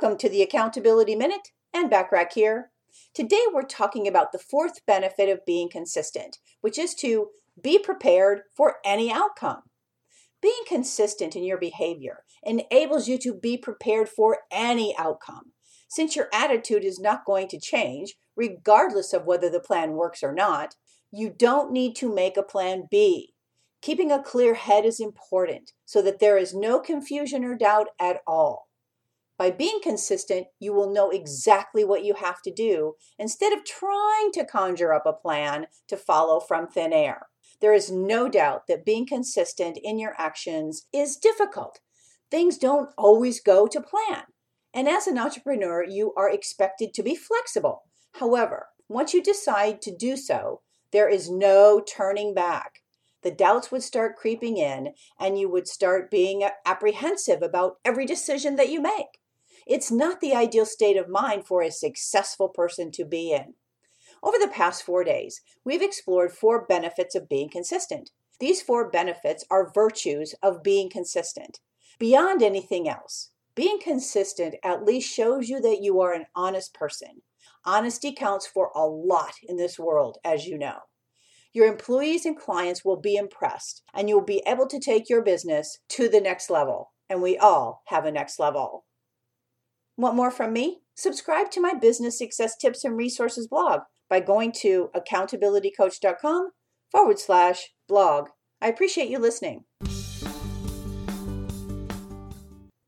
Welcome to the Accountability Minute and Backrack here. Today we're talking about the fourth benefit of being consistent, which is to be prepared for any outcome. Being consistent in your behavior enables you to be prepared for any outcome. Since your attitude is not going to change, regardless of whether the plan works or not, you don't need to make a plan B. Keeping a clear head is important so that there is no confusion or doubt at all. By being consistent, you will know exactly what you have to do instead of trying to conjure up a plan to follow from thin air. There is no doubt that being consistent in your actions is difficult. Things don't always go to plan. And as an entrepreneur, you are expected to be flexible. However, once you decide to do so, there is no turning back. The doubts would start creeping in, and you would start being apprehensive about every decision that you make. It's not the ideal state of mind for a successful person to be in. Over the past four days, we've explored four benefits of being consistent. These four benefits are virtues of being consistent. Beyond anything else, being consistent at least shows you that you are an honest person. Honesty counts for a lot in this world, as you know. Your employees and clients will be impressed, and you'll be able to take your business to the next level. And we all have a next level. Want more from me? Subscribe to my business success tips and resources blog by going to accountabilitycoach.com forward slash blog. I appreciate you listening.